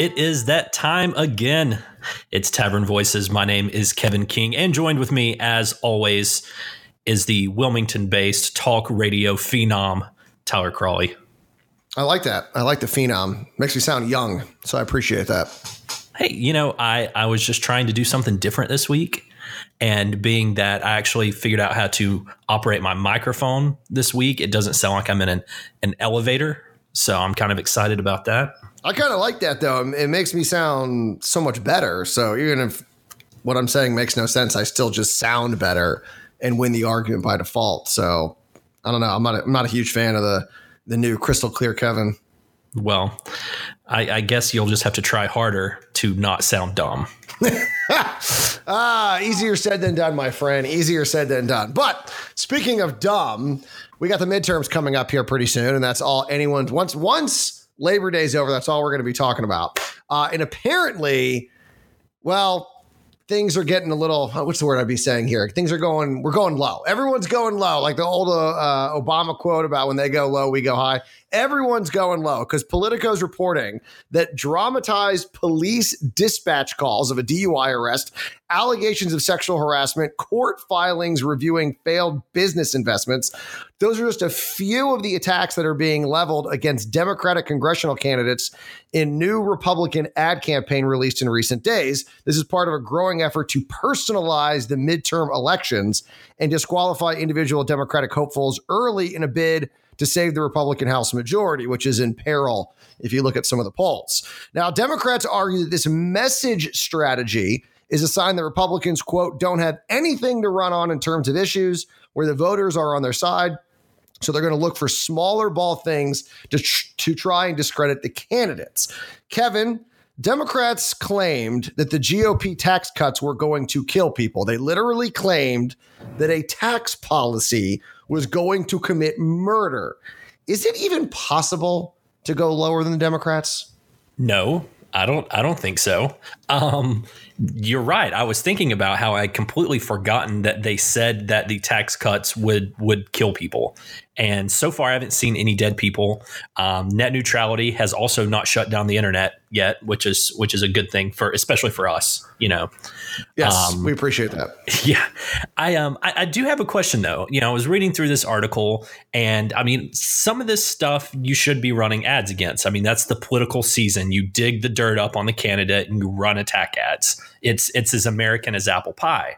It is that time again. It's Tavern Voices. My name is Kevin King, and joined with me, as always, is the Wilmington based talk radio phenom, Tyler Crawley. I like that. I like the phenom. Makes me sound young, so I appreciate that. Hey, you know, I, I was just trying to do something different this week. And being that I actually figured out how to operate my microphone this week, it doesn't sound like I'm in an, an elevator. So I'm kind of excited about that. I kind of like that though. It makes me sound so much better. So even if what I'm saying makes no sense, I still just sound better and win the argument by default. So I don't know. I'm not. A, I'm not a huge fan of the the new crystal clear Kevin. Well, I, I guess you'll just have to try harder to not sound dumb. ah, easier said than done, my friend. Easier said than done. But speaking of dumb, we got the midterms coming up here pretty soon, and that's all anyone once once Labor Day's over. That's all we're going to be talking about. Uh, and apparently, well, things are getting a little what's the word I'd be saying here? Things are going we're going low. Everyone's going low, like the old uh, Obama quote about when they go low, we go high. Everyone's going low because Politico's reporting that dramatized police dispatch calls of a DUI arrest, allegations of sexual harassment, court filings reviewing failed business investments. Those are just a few of the attacks that are being leveled against Democratic congressional candidates in new Republican ad campaign released in recent days. This is part of a growing effort to personalize the midterm elections and disqualify individual Democratic hopefuls early in a bid to save the Republican House majority, which is in peril if you look at some of the polls. Now, Democrats argue that this message strategy is a sign that Republicans, quote, don't have anything to run on in terms of issues where the voters are on their side. So they're going to look for smaller ball things to, to try and discredit the candidates. Kevin, Democrats claimed that the GOP tax cuts were going to kill people. They literally claimed that a tax policy was going to commit murder. Is it even possible to go lower than the Democrats? No, I don't I don't think so. Um, you're right. I was thinking about how I completely forgotten that they said that the tax cuts would would kill people. And so far, I haven't seen any dead people. Um, net neutrality has also not shut down the internet yet, which is which is a good thing for especially for us. You know. Yes, um, we appreciate that. Yeah, I um I, I do have a question though. You know, I was reading through this article, and I mean, some of this stuff you should be running ads against. I mean, that's the political season. You dig the dirt up on the candidate and you run attack ads. It's it's as American as apple pie.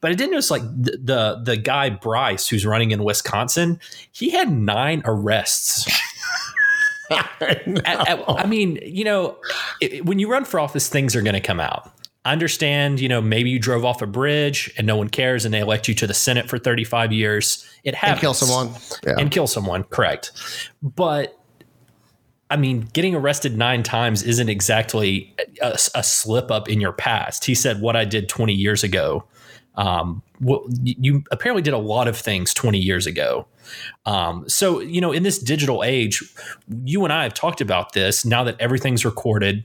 But I did notice like the, the, the guy Bryce who's running in Wisconsin, he had nine arrests. I, I, I, mean, you know, it, when you run for office, things are going to come out. I understand, you know, maybe you drove off a bridge and no one cares and they elect you to the Senate for 35 years. It happens. And kill someone. Yeah. And kill someone, correct. But I mean, getting arrested nine times isn't exactly a, a, slip up in your past. He said, What I did 20 years ago um, well, you apparently did a lot of things 20 years ago. Um, so, you know, in this digital age, you and I have talked about this now that everything's recorded.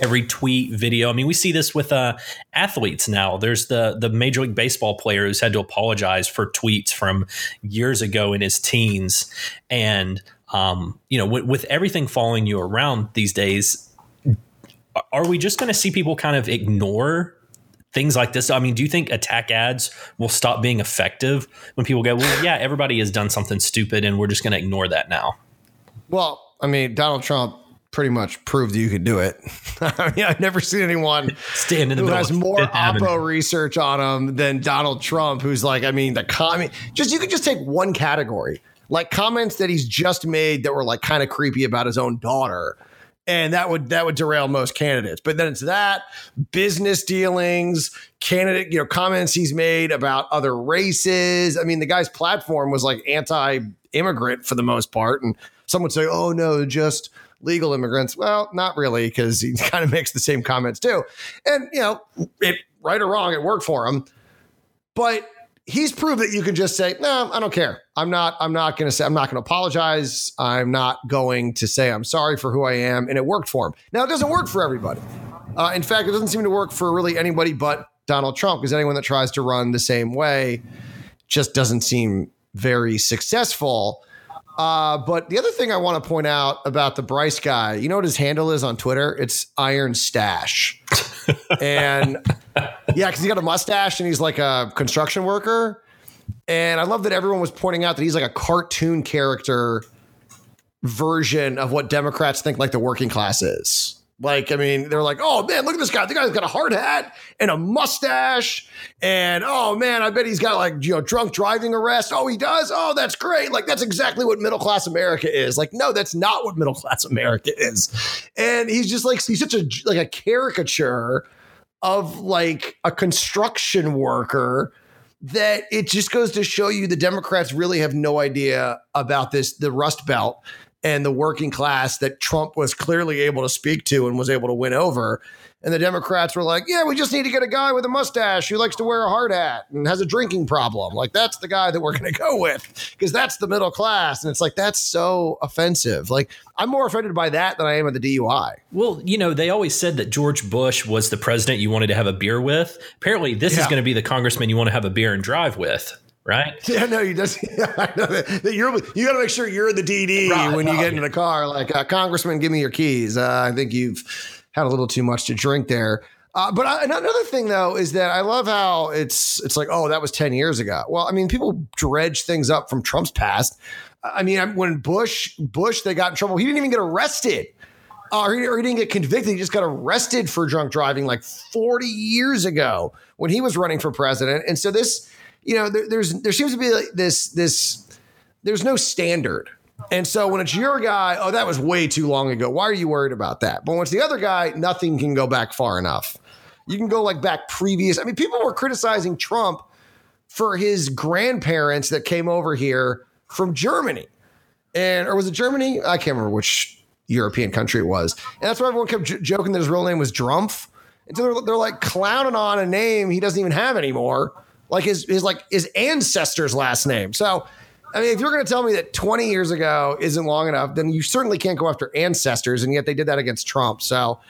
Every tweet, video. I mean, we see this with uh, athletes now. There's the the Major League Baseball player who's had to apologize for tweets from years ago in his teens, and um, you know, with, with everything following you around these days, are we just going to see people kind of ignore things like this. I mean, do you think attack ads will stop being effective when people go, well, yeah, everybody has done something stupid and we're just going to ignore that now? Well, I mean, Donald Trump pretty much proved you could do it. I mean, I've never seen anyone stand in the who has more Oppo research on him than Donald Trump, who's like, I mean, the comment just you could just take one category, like comments that he's just made that were like kind of creepy about his own daughter and that would that would derail most candidates. But then it's that business dealings, candidate, you know, comments he's made about other races. I mean, the guy's platform was like anti-immigrant for the most part, and some would say, "Oh no, just." Legal immigrants. Well, not really, because he kind of makes the same comments too. And, you know, it right or wrong, it worked for him. But he's proved that you can just say, no, I don't care. I'm not, I'm not going to say, I'm not going to apologize. I'm not going to say I'm sorry for who I am. And it worked for him. Now, it doesn't work for everybody. Uh, in fact, it doesn't seem to work for really anybody but Donald Trump because anyone that tries to run the same way just doesn't seem very successful. Uh, but the other thing I want to point out about the Bryce guy, you know what his handle is on Twitter? It's Iron Stache. and yeah, because he got a mustache and he's like a construction worker. And I love that everyone was pointing out that he's like a cartoon character version of what Democrats think like the working class is. Like, I mean, they're like, oh man, look at this guy. The guy's got a hard hat and a mustache. And oh man, I bet he's got like, you know, drunk driving arrest. Oh, he does? Oh, that's great. Like, that's exactly what middle class America is. Like, no, that's not what middle class America is. And he's just like, he's such a, like a caricature of like a construction worker that it just goes to show you the Democrats really have no idea about this, the Rust Belt and the working class that Trump was clearly able to speak to and was able to win over. And the Democrats were like, yeah, we just need to get a guy with a mustache who likes to wear a hard hat and has a drinking problem. Like, that's the guy that we're going to go with because that's the middle class. And it's like, that's so offensive. Like, I'm more offended by that than I am at the DUI. Well, you know, they always said that George Bush was the president you wanted to have a beer with. Apparently, this yeah. is going to be the congressman you want to have a beer and drive with right? Yeah, no, you just yeah, I know that, that you're you got to make sure you're the DD right, when you get into the car. Like, uh, Congressman, give me your keys. Uh, I think you've had a little too much to drink there. Uh, but I, another thing though is that I love how it's it's like oh that was ten years ago. Well, I mean people dredge things up from Trump's past. I mean when Bush Bush they got in trouble, he didn't even get arrested. Uh, or, he, or he didn't get convicted. He just got arrested for drunk driving like 40 years ago when he was running for president. And so this you know, there, there's there seems to be like this this there's no standard. And so when it's your guy, oh, that was way too long ago. Why are you worried about that? But when it's the other guy, nothing can go back far enough. You can go like back previous. I mean, people were criticizing Trump for his grandparents that came over here from Germany. And or was it Germany? I can't remember which European country it was. And that's why everyone kept j- joking that his real name was Drumpf. And so they're, they're like clowning on a name he doesn't even have anymore like his his like his ancestors' last name. So, I mean, if you're going to tell me that 20 years ago isn't long enough, then you certainly can't go after ancestors, and yet they did that against Trump. So,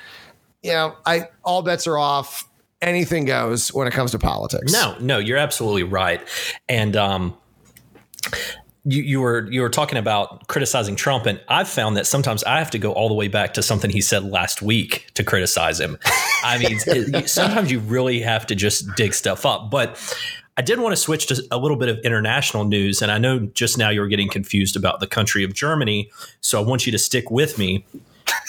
you know, I all bets are off. Anything goes when it comes to politics. No, no, you're absolutely right, and um, you, you were you were talking about criticizing Trump, and I've found that sometimes I have to go all the way back to something he said last week to criticize him. I mean, it, sometimes you really have to just dig stuff up. But I did want to switch to a little bit of international news, and I know just now you were getting confused about the country of Germany, so I want you to stick with me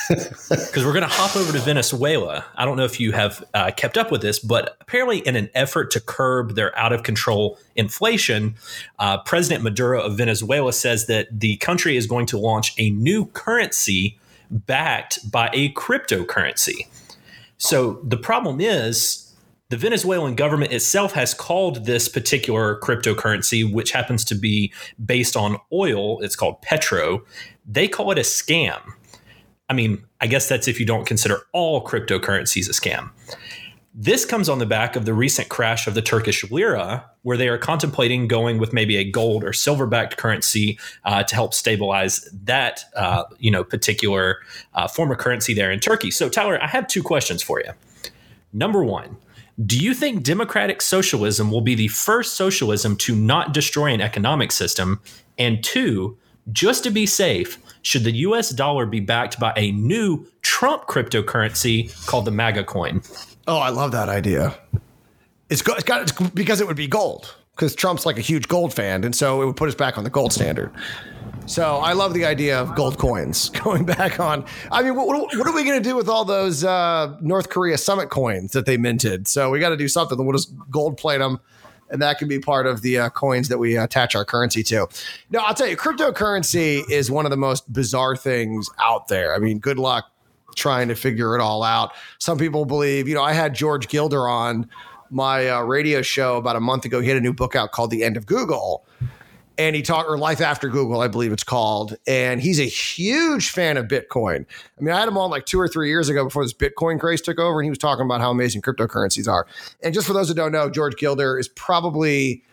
because we're going to hop over to Venezuela. I don't know if you have uh, kept up with this, but apparently, in an effort to curb their out of control inflation, uh, President Maduro of Venezuela says that the country is going to launch a new currency backed by a cryptocurrency. So the problem is. The Venezuelan government itself has called this particular cryptocurrency, which happens to be based on oil, it's called Petro. They call it a scam I mean, I guess that's if you don't consider all cryptocurrencies a scam. This comes on the back of the recent crash of the Turkish lira, where they are contemplating going with maybe a gold or silver-backed currency uh, to help stabilize that, uh, you know, particular uh, form of currency there in Turkey. So, Tyler, I have two questions for you. Number one, do you think democratic socialism will be the first socialism to not destroy an economic system? And two, just to be safe, should the US dollar be backed by a new Trump cryptocurrency called the MAGA coin? Oh, I love that idea. It's, go- it's got it's because it would be gold because Trump's like a huge gold fan, and so it would put us back on the gold standard. So I love the idea of gold coins going back on. I mean, what, what are we going to do with all those uh, North Korea summit coins that they minted? So we got to do something. We'll just gold plate them and that can be part of the uh, coins that we attach our currency to. No, I'll tell you, cryptocurrency is one of the most bizarre things out there. I mean, good luck trying to figure it all out. Some people believe, you know, I had George Gilder on my uh, radio show about a month ago. He had a new book out called The End of Google and he talked or life after google i believe it's called. And he's a huge fan of bitcoin. I mean i had him on like two or three years ago before this bitcoin craze took over and he was talking about how amazing cryptocurrencies are. And just for those who don't know george gilder is probably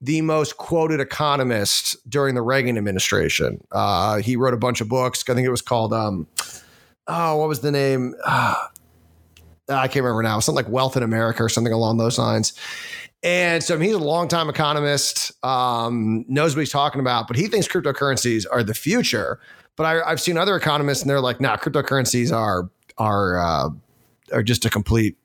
the most quoted economist during the reagan administration. Uh, he wrote a bunch of books. I think it was called um, oh what was the name? Uh, I can't remember now, something like Wealth in America or something along those lines. And so I mean, he's a longtime economist, um, knows what he's talking about, but he thinks cryptocurrencies are the future. But I, have seen other economists, and they're like, "Nah, cryptocurrencies are are uh, are just a complete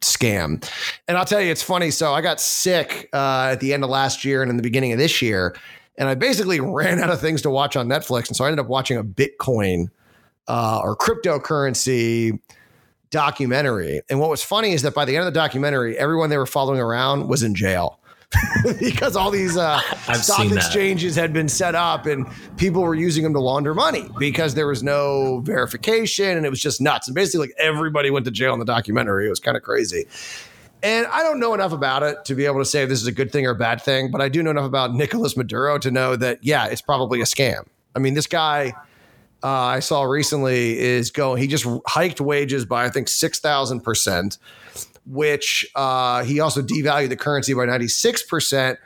scam." And I'll tell you, it's funny. So I got sick uh, at the end of last year and in the beginning of this year, and I basically ran out of things to watch on Netflix, and so I ended up watching a Bitcoin uh, or cryptocurrency documentary. And what was funny is that by the end of the documentary, everyone they were following around was in jail. because all these uh, stock exchanges had been set up and people were using them to launder money because there was no verification and it was just nuts. And basically, like everybody went to jail in the documentary. It was kind of crazy. And I don't know enough about it to be able to say if this is a good thing or a bad thing, but I do know enough about Nicolas Maduro to know that, yeah, it's probably a scam. I mean, this guy uh, I saw recently is going, he just hiked wages by, I think, 6,000%, which uh, he also devalued the currency by 96%,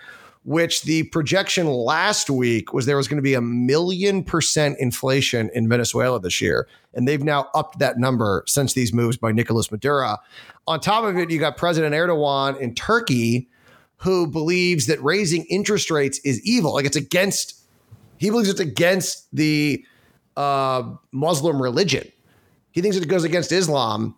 which the projection last week was there was going to be a million percent inflation in Venezuela this year. And they've now upped that number since these moves by Nicolas Maduro. On top of it, you got President Erdogan in Turkey, who believes that raising interest rates is evil. Like it's against, he believes it's against the uh, Muslim religion. He thinks it goes against Islam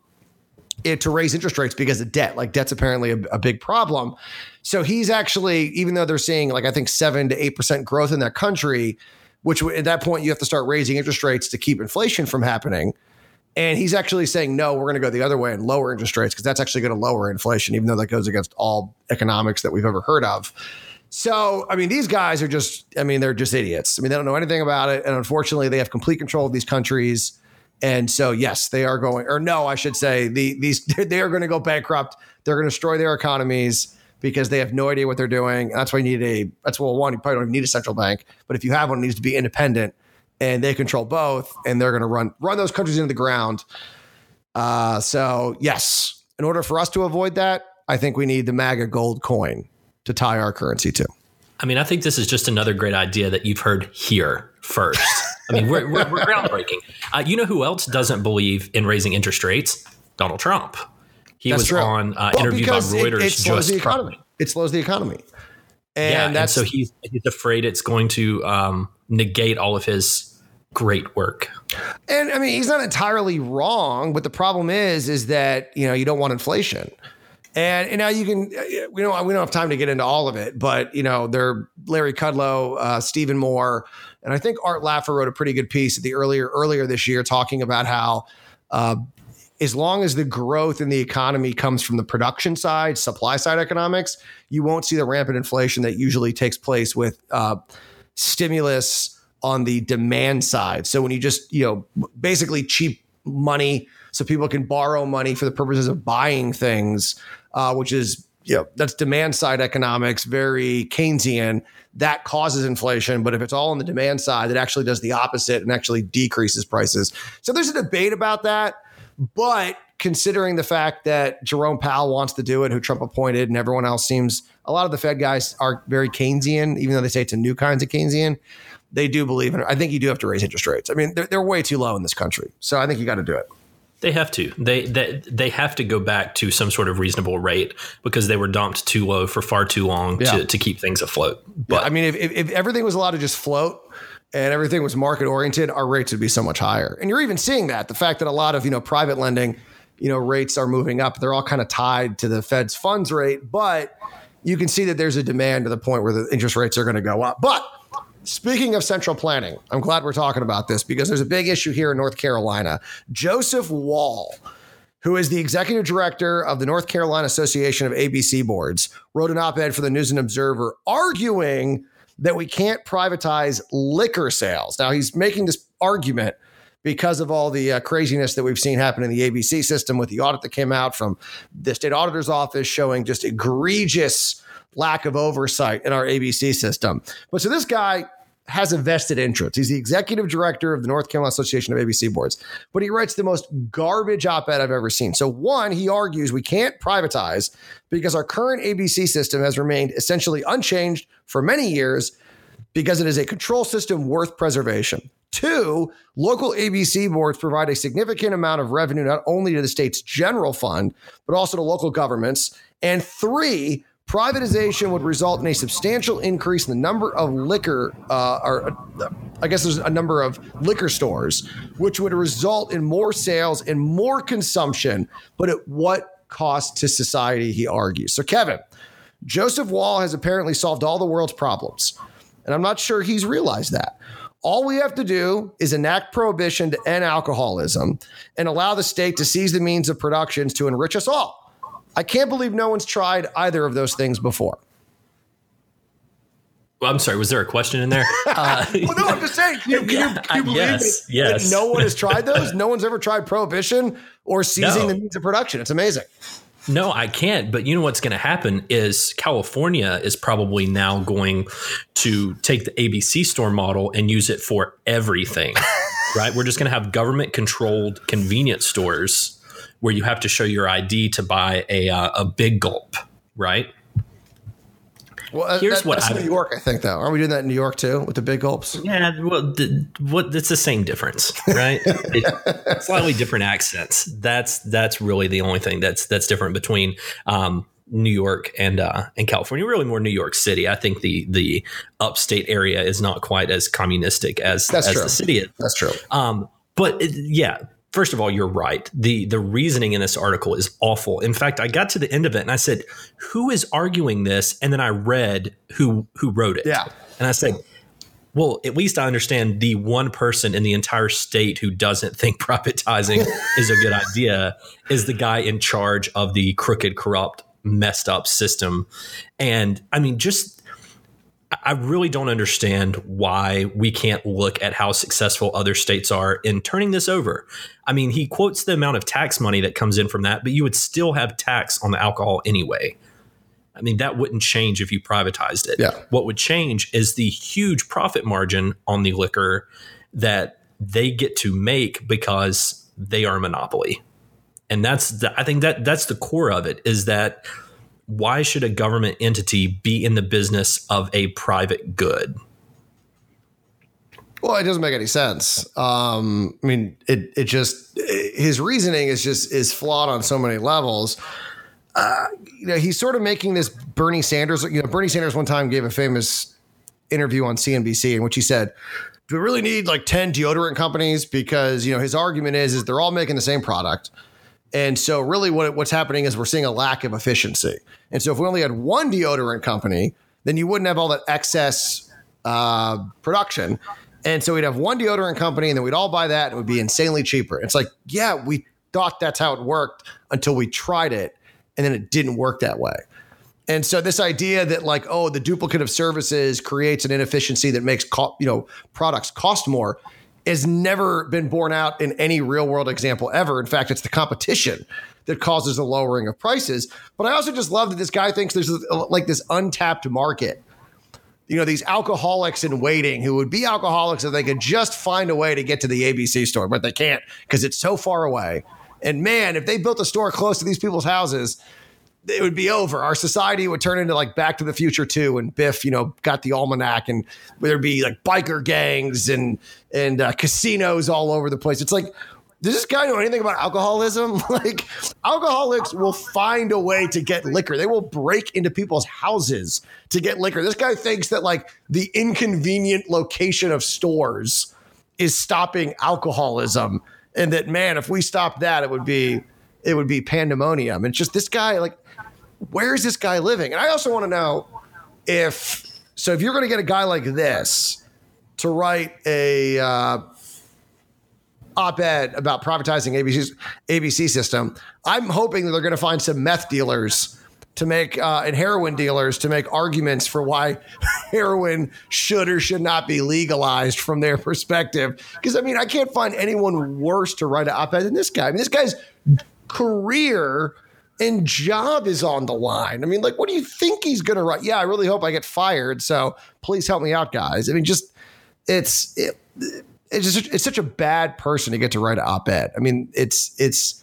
it, to raise interest rates because of debt. Like debt's apparently a, a, big problem. So he's actually, even though they're seeing like I think seven to eight percent growth in that country, which at that point you have to start raising interest rates to keep inflation from happening. And he's actually saying, no, we're going to go the other way and lower interest rates because that's actually going to lower inflation, even though that goes against all economics that we've ever heard of. So, I mean, these guys are just, I mean, they're just idiots. I mean, they don't know anything about it. And unfortunately, they have complete control of these countries. And so, yes, they are going, or no, I should say, the, these they are going to go bankrupt. They're going to destroy their economies because they have no idea what they're doing. That's why you need a, that's well, one, you probably don't even need a central bank. But if you have one, it needs to be independent and they control both and they're going to run, run those countries into the ground. Uh, so, yes, in order for us to avoid that, I think we need the MAGA gold coin to tie our currency to. I mean, I think this is just another great idea that you've heard here first. I mean, we're, we're, we're groundbreaking. Uh, you know who else doesn't believe in raising interest rates? Donald Trump. He that's was true. on uh, well, interviewed by Reuters. It, it slows the economy. It slows the economy. And yeah, that's and so he's, he's afraid it's going to um, negate all of his great work. And I mean, he's not entirely wrong, but the problem is, is that you know you don't want inflation. And, and now you can, we don't, we don't have time to get into all of it, but you know, they're Larry Kudlow, uh, Stephen Moore, and I think Art Laffer wrote a pretty good piece at the earlier earlier this year talking about how uh, as long as the growth in the economy comes from the production side, supply side economics, you won't see the rampant inflation that usually takes place with uh, stimulus on the demand side. So when you just you know basically cheap money so people can borrow money for the purposes of buying things uh, which is you know that's demand side economics, very Keynesian. That causes inflation, but if it's all on the demand side, it actually does the opposite and actually decreases prices. So there's a debate about that, but considering the fact that Jerome Powell wants to do it, who Trump appointed, and everyone else seems a lot of the Fed guys are very Keynesian, even though they say it's a new kinds of Keynesian. They do believe in it. I think you do have to raise interest rates. I mean, they're, they're way too low in this country. So I think you got to do it. They have to. They, they they have to go back to some sort of reasonable rate because they were dumped too low for far too long yeah. to, to keep things afloat. But yeah, I mean, if, if, if everything was allowed to just float and everything was market oriented, our rates would be so much higher. And you're even seeing that the fact that a lot of you know private lending, you know, rates are moving up. They're all kind of tied to the Fed's funds rate, but you can see that there's a demand to the point where the interest rates are going to go up. But Speaking of central planning, I'm glad we're talking about this because there's a big issue here in North Carolina. Joseph Wall, who is the executive director of the North Carolina Association of ABC Boards, wrote an op ed for the News and Observer arguing that we can't privatize liquor sales. Now, he's making this argument because of all the uh, craziness that we've seen happen in the ABC system with the audit that came out from the state auditor's office showing just egregious lack of oversight in our ABC system. But so this guy has a vested interest. He's the executive director of the North Carolina Association of ABC boards, but he writes the most garbage op ed I've ever seen. So, one, he argues we can't privatize because our current ABC system has remained essentially unchanged for many years because it is a control system worth preservation. Two, local ABC boards provide a significant amount of revenue not only to the state's general fund, but also to local governments. And three, privatization would result in a substantial increase in the number of liquor, uh, or uh, I guess there's a number of liquor stores, which would result in more sales and more consumption. But at what cost to society, he argues. So, Kevin, Joseph Wall has apparently solved all the world's problems. And I'm not sure he's realized that. All we have to do is enact prohibition to end alcoholism and allow the state to seize the means of productions to enrich us all. I can't believe no one's tried either of those things before. Well, I'm sorry. Was there a question in there? Uh, well, no, I'm just saying. Can you, can you, can you believe yes, that, yes. that no one has tried those? No one's ever tried prohibition or seizing no. the means of production. It's amazing. No, I can't. But you know what's going to happen is California is probably now going to take the ABC store model and use it for everything. right? We're just going to have government controlled convenience stores where you have to show your ID to buy a uh, a big gulp, right? Well, uh, here's that, what that's I, New York, I think, though. Aren't we doing that in New York too with the big gulps? Yeah, well, the, what it's the same difference, right? it, slightly different accents. That's that's really the only thing that's that's different between um, New York and uh, and California. Really, more New York City. I think the the upstate area is not quite as communistic as that's as true. the city is. That's true. Um, but it, yeah, first of all, you're right. The the reasoning in this article is awful. In fact, I got to the end of it and I said, "Who is arguing this?" And then I read who who wrote it. Yeah. And I said, "Well, at least I understand the one person in the entire state who doesn't think privatizing is a good idea is the guy in charge of the crooked, corrupt, messed up system." And I mean, just I really don't understand why we can't look at how successful other states are in turning this over. I mean, he quotes the amount of tax money that comes in from that, but you would still have tax on the alcohol anyway. I mean, that wouldn't change if you privatized it. Yeah. What would change is the huge profit margin on the liquor that they get to make because they are a monopoly. And that's the, I think that that's the core of it is that why should a government entity be in the business of a private good? Well, it doesn't make any sense. Um, I mean, it it just his reasoning is just is flawed on so many levels. Uh, you know, he's sort of making this Bernie Sanders. You know, Bernie Sanders one time gave a famous interview on CNBC in which he said, "Do we really need like ten deodorant companies?" Because you know his argument is is they're all making the same product. And so, really, what, what's happening is we're seeing a lack of efficiency. And so, if we only had one deodorant company, then you wouldn't have all that excess uh, production. And so, we'd have one deodorant company, and then we'd all buy that, and it would be insanely cheaper. It's like, yeah, we thought that's how it worked until we tried it, and then it didn't work that way. And so this idea that like oh the duplicate of services creates an inefficiency that makes co- you know products cost more has never been borne out in any real world example ever. In fact, it's the competition that causes the lowering of prices. But I also just love that this guy thinks there's like this untapped market. You know, these alcoholics in waiting who would be alcoholics if they could just find a way to get to the ABC store, but they can't because it's so far away. And man, if they built a store close to these people's houses, it would be over. Our society would turn into like Back to the Future 2 and Biff, you know, got the almanac and there'd be like biker gangs and and uh, casinos all over the place. It's like does this guy know anything about alcoholism? like alcoholics will find a way to get liquor. They will break into people's houses to get liquor. This guy thinks that like the inconvenient location of stores is stopping alcoholism and that man, if we stopped that it would be it would be pandemonium. It's just this guy like where is this guy living? And I also want to know if so if you're going to get a guy like this to write a uh, op-ed about privatizing ABC's ABC system, I'm hoping that they're going to find some meth dealers to make uh, and heroin dealers to make arguments for why heroin should or should not be legalized from their perspective. Because I mean, I can't find anyone worse to write an op-ed than this guy. I mean, this guy's career and job is on the line. I mean, like, what do you think he's going to write? Yeah, I really hope I get fired. So please help me out, guys. I mean, just it's it, it's just it's such a bad person to get to write an op-ed. I mean, it's it's.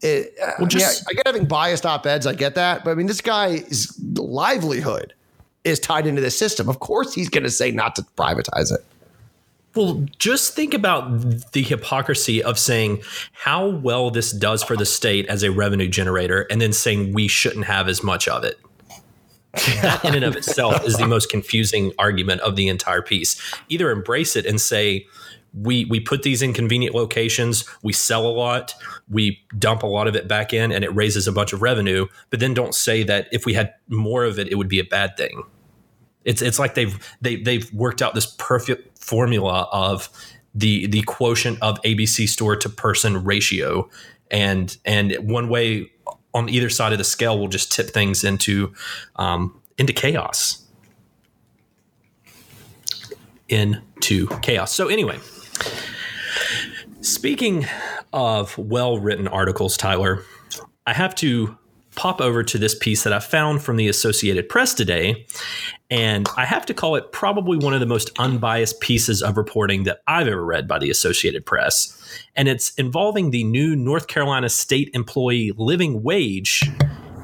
It, well, just, I, I get having biased op-eds. I get that, but I mean, this guy's livelihood is tied into the system. Of course, he's going to say not to privatize it. Well, just think about the hypocrisy of saying how well this does for the state as a revenue generator and then saying we shouldn't have as much of it. that in and of itself is the most confusing argument of the entire piece. Either embrace it and say, we we put these in convenient locations, we sell a lot, we dump a lot of it back in and it raises a bunch of revenue, but then don't say that if we had more of it it would be a bad thing. It's it's like they've they they've worked out this perfect formula of the the quotient of ABC store to person ratio and and one way on either side of the scale will just tip things into um, into chaos into chaos. So anyway, speaking of well-written articles, Tyler, I have to pop over to this piece that I found from the Associated Press today. And I have to call it probably one of the most unbiased pieces of reporting that I've ever read by the Associated Press. And it's involving the new North Carolina state employee living wage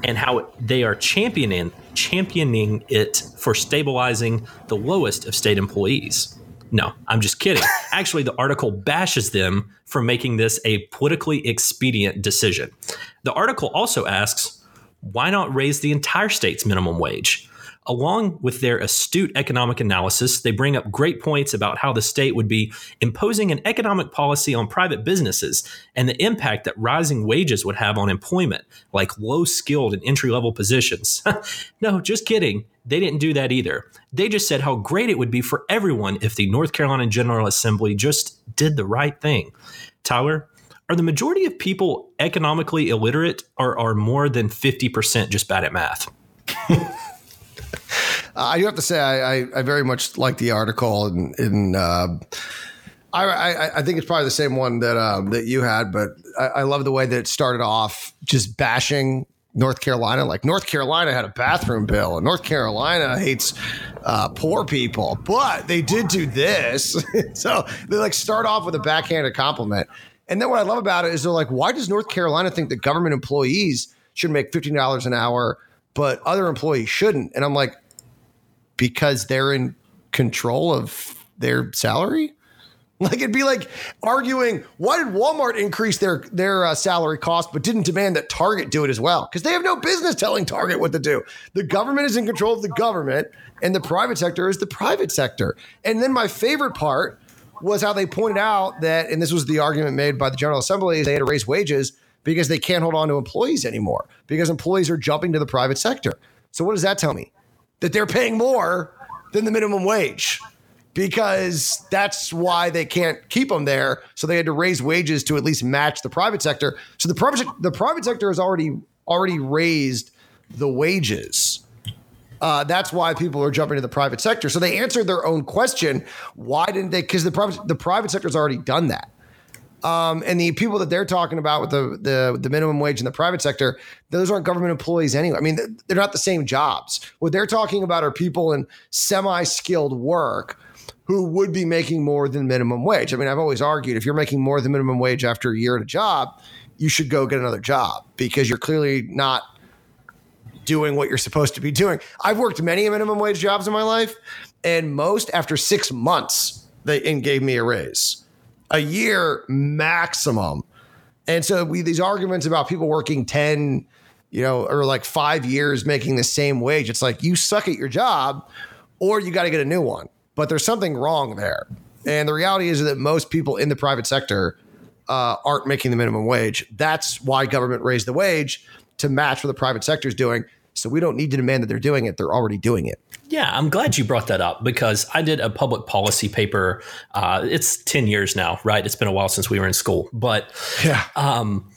and how they are championing championing it for stabilizing the lowest of state employees. No, I'm just kidding. Actually, the article bashes them for making this a politically expedient decision. The article also asks, why not raise the entire state's minimum wage? Along with their astute economic analysis, they bring up great points about how the state would be imposing an economic policy on private businesses and the impact that rising wages would have on employment, like low skilled and entry level positions. no, just kidding. They didn't do that either. They just said how great it would be for everyone if the North Carolina General Assembly just did the right thing. Tyler, are the majority of people economically illiterate or are more than 50% just bad at math? I do have to say, I, I, I very much like the article, and, uh, I, I, I think it's probably the same one that um, that you had, but I, I love the way that it started off just bashing North Carolina. Like North Carolina had a bathroom bill, and North Carolina hates uh, poor people, but they did do this. so they like start off with a backhanded compliment. And then what I love about it is they're like, why does North Carolina think that government employees should make fifteen dollars an hour, but other employees shouldn't? And I'm like, because they're in control of their salary. Like it'd be like arguing, why did Walmart increase their their uh, salary cost but didn't demand that Target do it as well? Because they have no business telling Target what to do. The government is in control of the government, and the private sector is the private sector. And then my favorite part was how they pointed out that, and this was the argument made by the General Assembly, they had to raise wages because they can't hold on to employees anymore because employees are jumping to the private sector. So what does that tell me? That they're paying more than the minimum wage because that's why they can't keep them there. So they had to raise wages to at least match the private sector. So the private the private sector has already already raised the wages. Uh, that's why people are jumping to the private sector. So they answered their own question. Why didn't they? Because the private the private sector has already done that. Um, and the people that they're talking about with the, the the minimum wage in the private sector, those aren't government employees anyway. I mean, they're not the same jobs. What they're talking about are people in semi skilled work who would be making more than minimum wage. I mean, I've always argued if you're making more than minimum wage after a year at a job, you should go get another job because you're clearly not doing what you're supposed to be doing. I've worked many minimum wage jobs in my life, and most after six months, they gave me a raise a year maximum. And so we these arguments about people working 10, you know, or like 5 years making the same wage. It's like you suck at your job or you got to get a new one. But there's something wrong there. And the reality is that most people in the private sector uh, aren't making the minimum wage. That's why government raised the wage to match what the private sector is doing. So we don't need to demand that they're doing it. They're already doing it. Yeah, I'm glad you brought that up because I did a public policy paper. Uh, it's 10 years now, right? It's been a while since we were in school, but yeah. Um,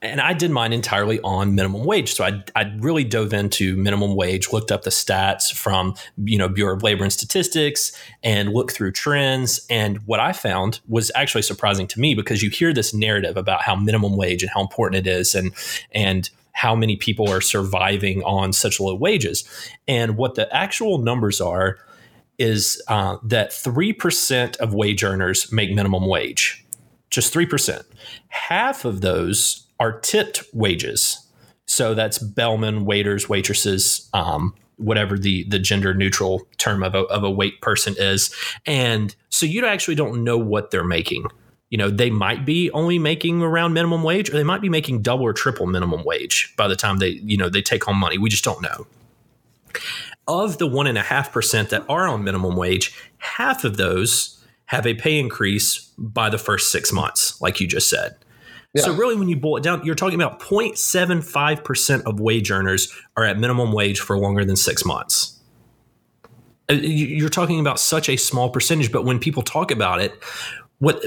and I did mine entirely on minimum wage. So I, I really dove into minimum wage, looked up the stats from you know Bureau of Labor and Statistics, and looked through trends. And what I found was actually surprising to me because you hear this narrative about how minimum wage and how important it is, and and how many people are surviving on such low wages. And what the actual numbers are is uh, that 3% of wage earners make minimum wage, just 3%. Half of those are tipped wages. So that's bellmen, waiters, waitresses, um, whatever the the gender neutral term of a, of a weight person is and so you actually don't know what they're making you know they might be only making around minimum wage or they might be making double or triple minimum wage by the time they you know they take home money we just don't know of the one and a half percent that are on minimum wage half of those have a pay increase by the first six months like you just said yeah. So really, when you boil it down, you're talking about 0.75 percent of wage earners are at minimum wage for longer than six months. Uh, you're talking about such a small percentage, but when people talk about it, what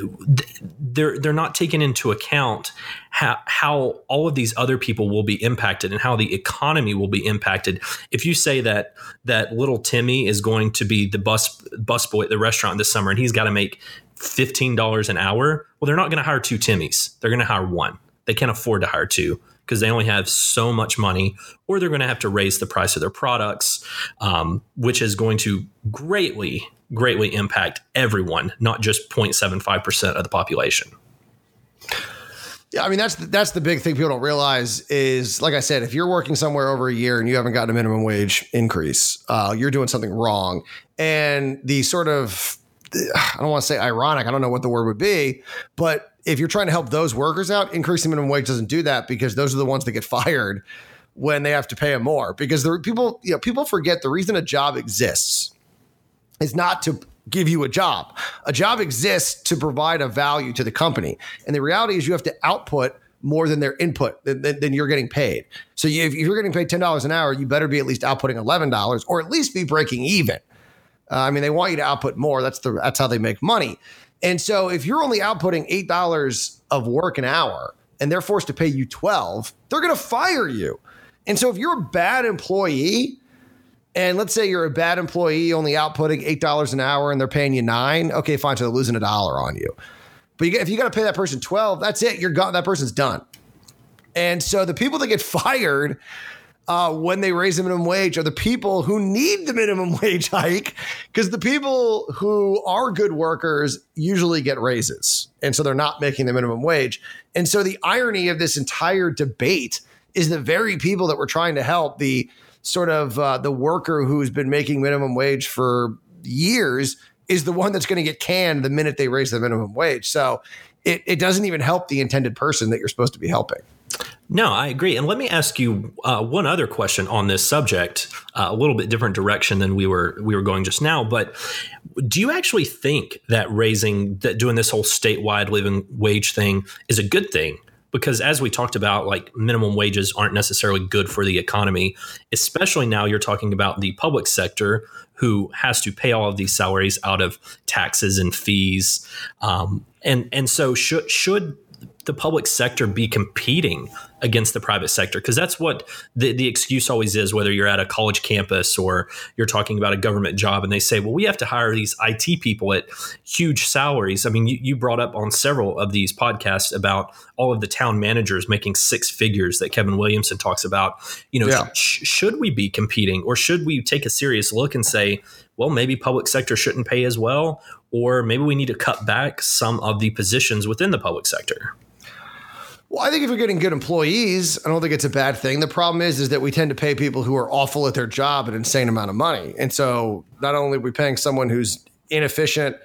they're they're not taking into account how how all of these other people will be impacted and how the economy will be impacted. If you say that that little Timmy is going to be the bus boy at the restaurant this summer and he's got to make $15 an hour, well, they're not going to hire two Timmys. They're going to hire one. They can't afford to hire two because they only have so much money, or they're going to have to raise the price of their products, um, which is going to greatly, greatly impact everyone, not just 0.75% of the population. Yeah, I mean that's that's the big thing people don't realize is like I said, if you're working somewhere over a year and you haven't gotten a minimum wage increase, uh, you're doing something wrong. And the sort of I don't want to say ironic. I don't know what the word would be, but if you're trying to help those workers out, increasing minimum wage doesn't do that because those are the ones that get fired when they have to pay them more. Because the people, you know, people forget the reason a job exists is not to give you a job. A job exists to provide a value to the company, and the reality is you have to output more than their input than, than you're getting paid. So you, if you're getting paid ten dollars an hour, you better be at least outputting eleven dollars, or at least be breaking even. Uh, I mean, they want you to output more. That's the that's how they make money. And so if you're only outputting eight dollars of work an hour and they're forced to pay you twelve, they're going to fire you. And so if you're a bad employee, and let's say you're a bad employee only outputting eight dollars an hour and they're paying you nine, okay, fine, so they're losing a dollar on you. But you, if you got to pay that person twelve, that's it. You're gone. That person's done. And so the people that get fired uh, when they raise the minimum wage are the people who need the minimum wage hike because the people who are good workers usually get raises. And so they're not making the minimum wage. And so the irony of this entire debate is the very people that we're trying to help, the sort of uh, the worker who's been making minimum wage for years, is the one that's going to get canned the minute they raise the minimum wage. So it, it doesn't even help the intended person that you're supposed to be helping. No, I agree. And let me ask you uh, one other question on this subject, uh, a little bit different direction than we were we were going just now. But do you actually think that raising that doing this whole statewide living wage thing is a good thing? Because as we talked about, like minimum wages aren't necessarily good for the economy, especially now you're talking about the public sector who has to pay all of these salaries out of taxes and fees. Um, and and so should should the public sector be competing against the private sector? Because that's what the, the excuse always is whether you're at a college campus or you're talking about a government job and they say well we have to hire these it people at huge salaries. I mean you, you brought up on several of these podcasts about all of the town managers making six figures that kevin williamson talks about. You know yeah. sh- should we be competing or should we take a serious look and say well maybe public sector shouldn't pay as well or maybe we need to cut back some of the positions within the public sector well, I think if you're getting good employees, I don't think it's a bad thing. The problem is, is that we tend to pay people who are awful at their job an insane amount of money, and so not only are we paying someone who's inefficient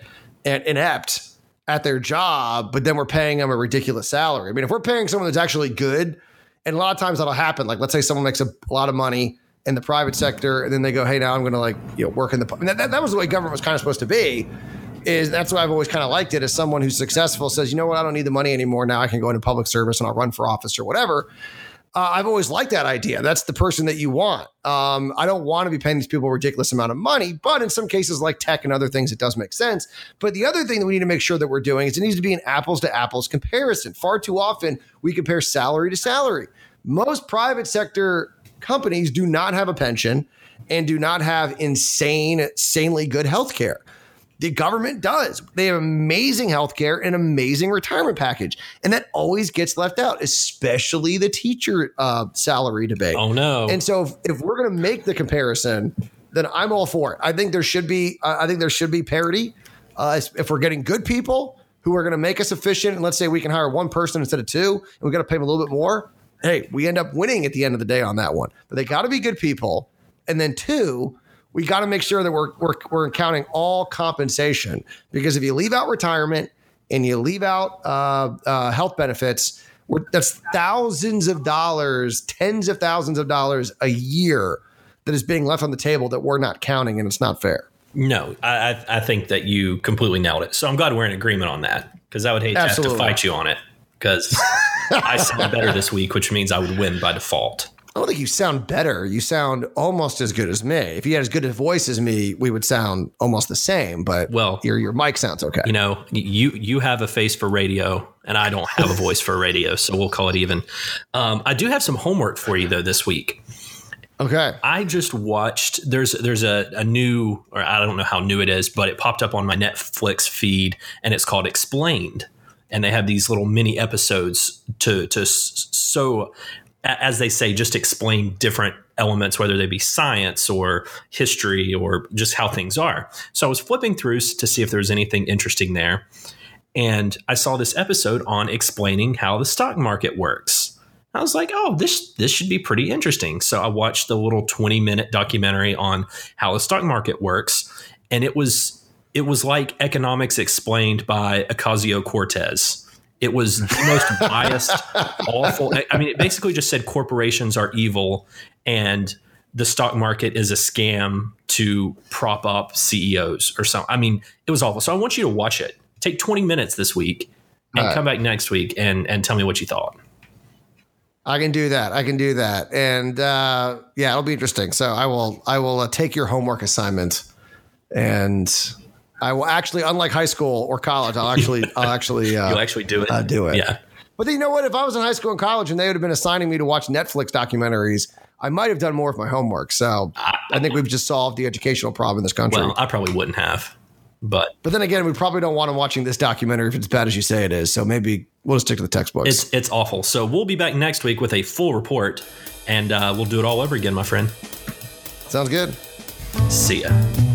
and inept at their job, but then we're paying them a ridiculous salary. I mean, if we're paying someone that's actually good, and a lot of times that'll happen. Like, let's say someone makes a, lot of money in the private sector, and then they go, "Hey, now I'm going to like you know work in the." That, that, that was the way government was kind of supposed to be is that's why I've always kind of liked it as someone who's successful says, you know what, I don't need the money anymore. Now I can go into public service and I'll run for office or whatever. Uh, I've always liked that idea. That's the person that you want. Um, I don't want to be paying these people a ridiculous amount of money, but in some cases like tech and other things, it does make sense. But the other thing that we need to make sure that we're doing is it needs to be an apples to apples comparison. Far too often we compare salary to salary. Most private sector companies do not have a pension and do not have insane, insanely good health care. The government does. They have amazing healthcare and amazing retirement package, and that always gets left out, especially the teacher uh, salary debate. Oh no! And so, if, if we're going to make the comparison, then I'm all for it. I think there should be. Uh, I think there should be parity. Uh, if we're getting good people who are going to make us efficient, and let's say we can hire one person instead of two, and we got to pay them a little bit more. Hey, we end up winning at the end of the day on that one. But they got to be good people And then two, we got to make sure that we're, we're we're counting all compensation because if you leave out retirement and you leave out uh, uh, health benefits, we're, that's thousands of dollars, tens of thousands of dollars a year that is being left on the table that we're not counting, and it's not fair. No, I, I think that you completely nailed it. So I'm glad we're in agreement on that because I would hate Absolutely. to have to fight you on it because I sound better this week, which means I would win by default. I don't think you sound better. You sound almost as good as me. If you had as good a voice as me, we would sound almost the same. But well, your your mic sounds okay. You know, you you have a face for radio, and I don't have a voice for radio, so we'll call it even. Um, I do have some homework for you though this week. Okay. I just watched there's there's a, a new or I don't know how new it is, but it popped up on my Netflix feed and it's called Explained. And they have these little mini episodes to to so as they say, just explain different elements, whether they be science or history or just how things are. So I was flipping through to see if there was anything interesting there. And I saw this episode on explaining how the stock market works. I was like, oh, this this should be pretty interesting. So I watched the little 20 minute documentary on how the stock market works. And it was it was like economics explained by Ocasio Cortez it was the most biased, awful. I mean, it basically just said corporations are evil and the stock market is a scam to prop up CEOs or something. I mean, it was awful. So I want you to watch it. Take 20 minutes this week and right. come back next week and, and tell me what you thought. I can do that. I can do that. And uh, yeah, it'll be interesting. So I will I will uh, take your homework assignment and I will actually, unlike high school or college, I'll actually, I'll actually, uh, you'll actually do it. Uh, do it. Yeah. But you know what? If I was in high school and college and they would have been assigning me to watch Netflix documentaries, I might have done more of my homework. So I, I think we've just solved the educational problem in this country. Well, I probably wouldn't have, but but then again, we probably don't want them watching this documentary if it's bad as you say it is. So maybe we'll just stick to the textbooks. It's it's awful. So we'll be back next week with a full report, and uh, we'll do it all over again, my friend. Sounds good. See ya.